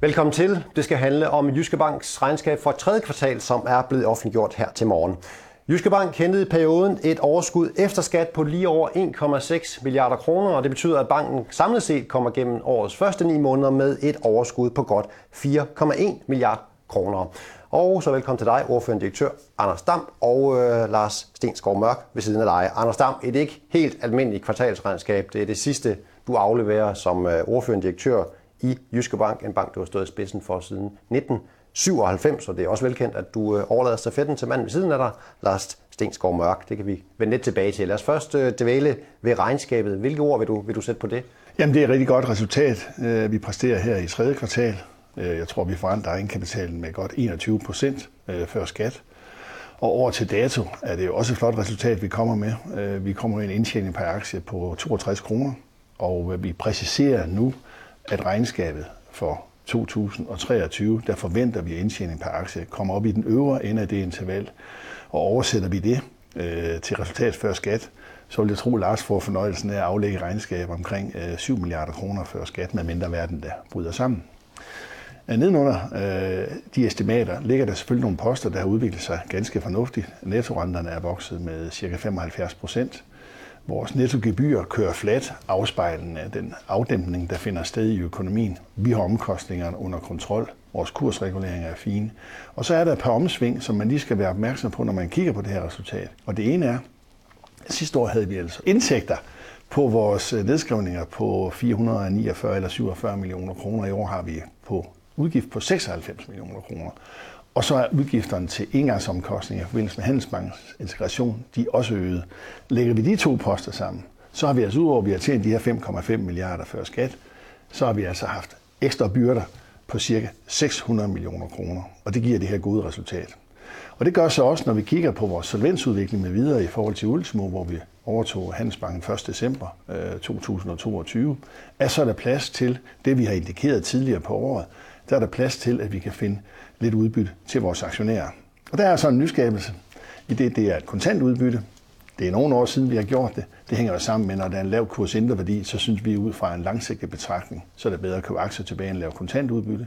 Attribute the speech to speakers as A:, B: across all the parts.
A: Velkommen til. Det skal handle om Jyske Banks regnskab for tredje kvartal, som er blevet offentliggjort her til morgen. Jyske Bank hentede i perioden et overskud efter skat på lige over 1,6 milliarder kroner, og det betyder, at banken samlet set kommer gennem årets første ni måneder med et overskud på godt 4,1 milliarder kroner. Og så velkommen til dig, ordførende direktør Anders Dam og øh, Lars Stenskov Mørk ved siden af dig. Anders Dam, et ikke helt almindeligt kvartalsregnskab. Det er det sidste, du afleverer som øh, ordførende direktør i Jyske Bank, en bank, du har stået i spidsen for siden 1997, og det er også velkendt, at du øh, overlader stafetten til manden ved siden af dig, Lars Stenskov Mørk. Det kan vi vende lidt tilbage til. Lad os først øh, dvæle ved regnskabet. Hvilke ord vil du, vil du sætte på det?
B: Jamen, det er et rigtig godt resultat, øh, vi præsterer her i tredje kvartal. Jeg tror, vi forandrer egenkapitalen med godt 21 procent før skat. Og over til dato er det jo også et flot resultat, vi kommer med. Vi kommer med en indtjening per aktie på 62 kroner, og vi præciserer nu, at regnskabet for 2023, der forventer vi, at indtjening per aktie kommer op i den øvre ende af det interval. Og oversætter vi det øh, til resultat før skat, så vil jeg tro, at Lars får fornøjelsen af at aflægge regnskab omkring øh, 7 milliarder kroner før skat, med mindre verden der bryder sammen. Øh, nedenunder øh, de estimater ligger der selvfølgelig nogle poster, der har udviklet sig ganske fornuftigt. Nettorenterne er vokset med ca. 75 procent. Vores nettogebyr kører flat, afspejlende af den afdæmpning, der finder sted i økonomien. Vi har omkostningerne under kontrol. Vores kursreguleringer er fine. Og så er der et par omsving, som man lige skal være opmærksom på, når man kigger på det her resultat. Og det ene er, at sidste år havde vi altså indtægter på vores øh, nedskrivninger på 449 eller 47 millioner kroner. I år har vi på udgift på 96 millioner kroner. Og så er udgifterne til engangsomkostninger i forbindelse med Handelsbankens integration, de er også øget. Lægger vi de to poster sammen, så har vi altså udover, at vi har tjent de her 5,5 milliarder før skat, så har vi altså haft ekstra byrder på cirka 600 millioner kroner, og det giver det her gode resultat. Og det gør så også, når vi kigger på vores solvensudvikling med videre i forhold til Ultimo, hvor vi overtog Handelsbanken 1. december øh, 2022, er så der plads til det, vi har indikeret tidligere på året, der er der plads til, at vi kan finde lidt udbytte til vores aktionærer. Og der er så en nyskabelse i det, det er et kontantudbytte. Det er nogle år siden, vi har gjort det. Det hænger jo sammen med, når der er en lav kurs værdi, så synes vi ud fra en langsigtet betragtning, så er det bedre at købe aktier tilbage end lave kontantudbytte.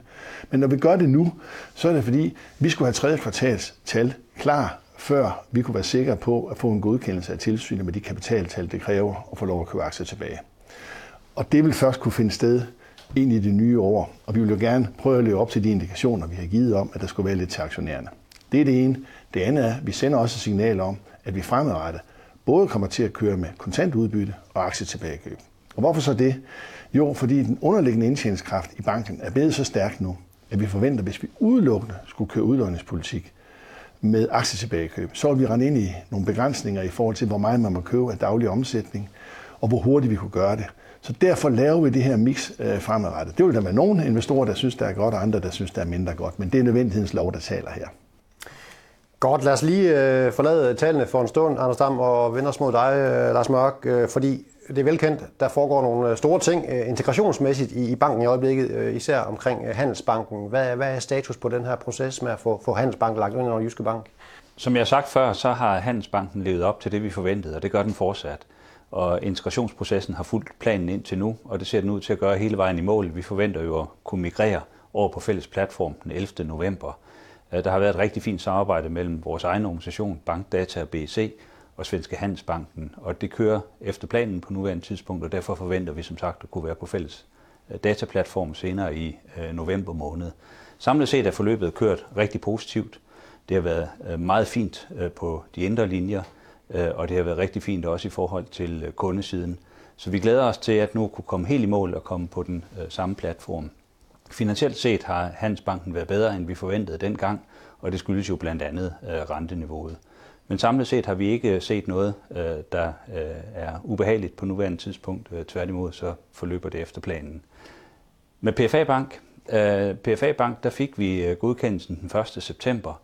B: Men når vi gør det nu, så er det fordi, vi skulle have tredje kvartals tal klar, før vi kunne være sikre på at få en godkendelse af tilsynet med de kapitaltal, det kræver at få lov at købe aktier tilbage. Og det vil først kunne finde sted ind i det nye år, og vi vil jo gerne prøve at leve op til de indikationer, vi har givet om, at der skulle være lidt til aktionærerne. Det er det ene. Det andet er, at vi sender også et signal om, at vi fremadrettet både kommer til at køre med kontantudbytte og aktietilbagekøb. Og hvorfor så det? Jo, fordi den underliggende indtjeningskraft i banken er blevet så stærk nu, at vi forventer, at hvis vi udelukkende skulle køre udlåningspolitik med aktietilbagekøb, så vil vi rende ind i nogle begrænsninger i forhold til, hvor meget man må købe af daglig omsætning, og hvor hurtigt vi kunne gøre det. Så derfor laver vi det her mix øh, fremadrettet. Det vil der være nogle investorer, der synes, der er godt, og andre, der synes, der er mindre godt. Men det er nødvendighedens lov, der taler her.
A: Godt, lad os lige øh, forlade tallene for en stund, Anders Dam, og vende os mod dig, øh, Lars Mørk, øh, fordi det er velkendt, der foregår nogle øh, store ting øh, integrationsmæssigt i, i banken i øjeblikket, øh, især omkring øh, Handelsbanken. Hvad, hvad er status på den her proces med at få, få Handelsbanken lagt ind under Jyske Bank?
C: Som jeg har sagt før, så har Handelsbanken levet op til det, vi forventede, og det gør den fortsat og integrationsprocessen har fulgt planen ind til nu, og det ser den ud til at gøre hele vejen i mål. Vi forventer jo at kunne migrere over på fælles platform den 11. november. Øh, der har været et rigtig fint samarbejde mellem vores egen organisation, Bankdata og BC, og Svenske Handelsbanken, og det kører efter planen på nuværende tidspunkt, og derfor forventer vi som sagt at kunne være på fælles øh, dataplatform senere i øh, november måned. Samlet set er forløbet kørt rigtig positivt. Det har været meget fint på de indre linjer. Øh, og det har været rigtig fint også i forhold til øh, kundesiden. Så vi glæder os til at nu kunne komme helt i mål og komme på den øh, samme platform. Finansielt set har Handelsbanken været bedre, end vi forventede dengang, og det skyldes jo blandt andet øh, renteniveauet. Men samlet set har vi ikke set noget, der er ubehageligt på nuværende tidspunkt. Tværtimod så forløber det efter planen. Med PFA Bank, PFA Bank der fik vi godkendelsen den 1. september,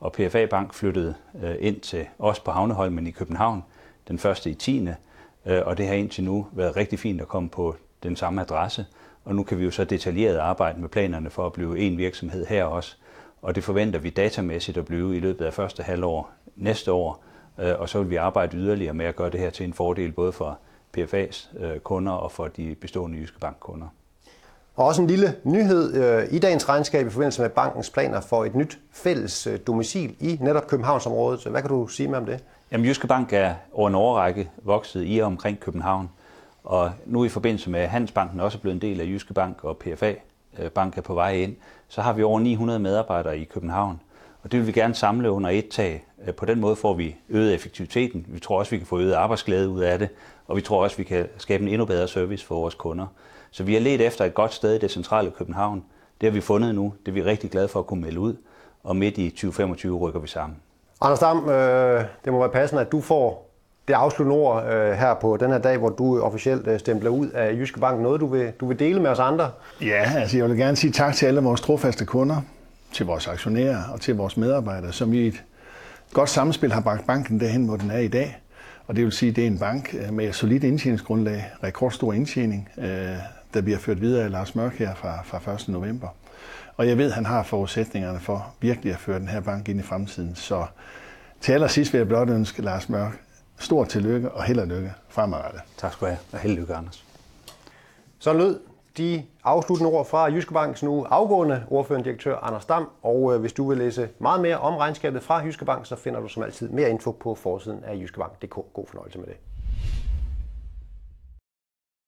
C: og PFA Bank flyttede øh, ind til os på Havneholmen i København den første i 10. Øh, og det har indtil nu været rigtig fint at komme på den samme adresse. Og nu kan vi jo så detaljeret arbejde med planerne for at blive en virksomhed her også. Og det forventer vi datamæssigt at blive i løbet af første halvår næste år. Øh, og så vil vi arbejde yderligere med at gøre det her til en fordel både for PFA's kunder og for de bestående Jyske Bankkunder.
A: Og også en lille nyhed øh, i dagens regnskab i forbindelse med bankens planer for et nyt fælles øh, domicil i netop Københavnsområdet. Hvad kan du sige med om det?
C: Jamen, Jyske Bank er over en årrække vokset i og omkring København. Og nu i forbindelse med Handelsbanken også er blevet en del af Jyske Bank og PFA øh, Bank er på vej ind, så har vi over 900 medarbejdere i København. Og det vil vi gerne samle under et tag. Øh, på den måde får vi øget effektiviteten. Vi tror også, vi kan få øget arbejdsglæde ud af det. Og vi tror også, vi kan skabe en endnu bedre service for vores kunder. Så vi har let efter et godt sted i det centrale København. Det har vi fundet nu. Det er vi rigtig glade for at kunne melde ud. Og midt i 2025 rykker vi sammen.
A: Anders Dam, øh, det må være passende, at du får det afsluttende ord øh, her på den her dag, hvor du officielt øh, stempler ud af Jyske Bank. Noget, du vil, du vil dele med os andre?
B: Ja, altså jeg vil gerne sige tak til alle vores trofaste kunder, til vores aktionærer og til vores medarbejdere, som i et godt samspil har bragt banken derhen, hvor den er i dag. Og det vil sige, at det er en bank øh, med et solidt indtjeningsgrundlag, rekordstor indtjening, øh, der bliver ført videre af Lars Mørk her fra, fra 1. november. Og jeg ved, at han har forudsætningerne for virkelig at føre den her bank ind i fremtiden. Så til allersidst vil jeg blot ønske Lars Mørk stor tillykke og held og lykke fremadrettet.
C: Tak skal du have, og held og lykke, Anders.
A: Så lød de afsluttende ord fra Jyske Banks nu afgående ordførende direktør Anders Dam. Og øh, hvis du vil læse meget mere om regnskabet fra Jyske Bank, så finder du som altid mere info på forsiden af jyskebank.dk. God fornøjelse med det.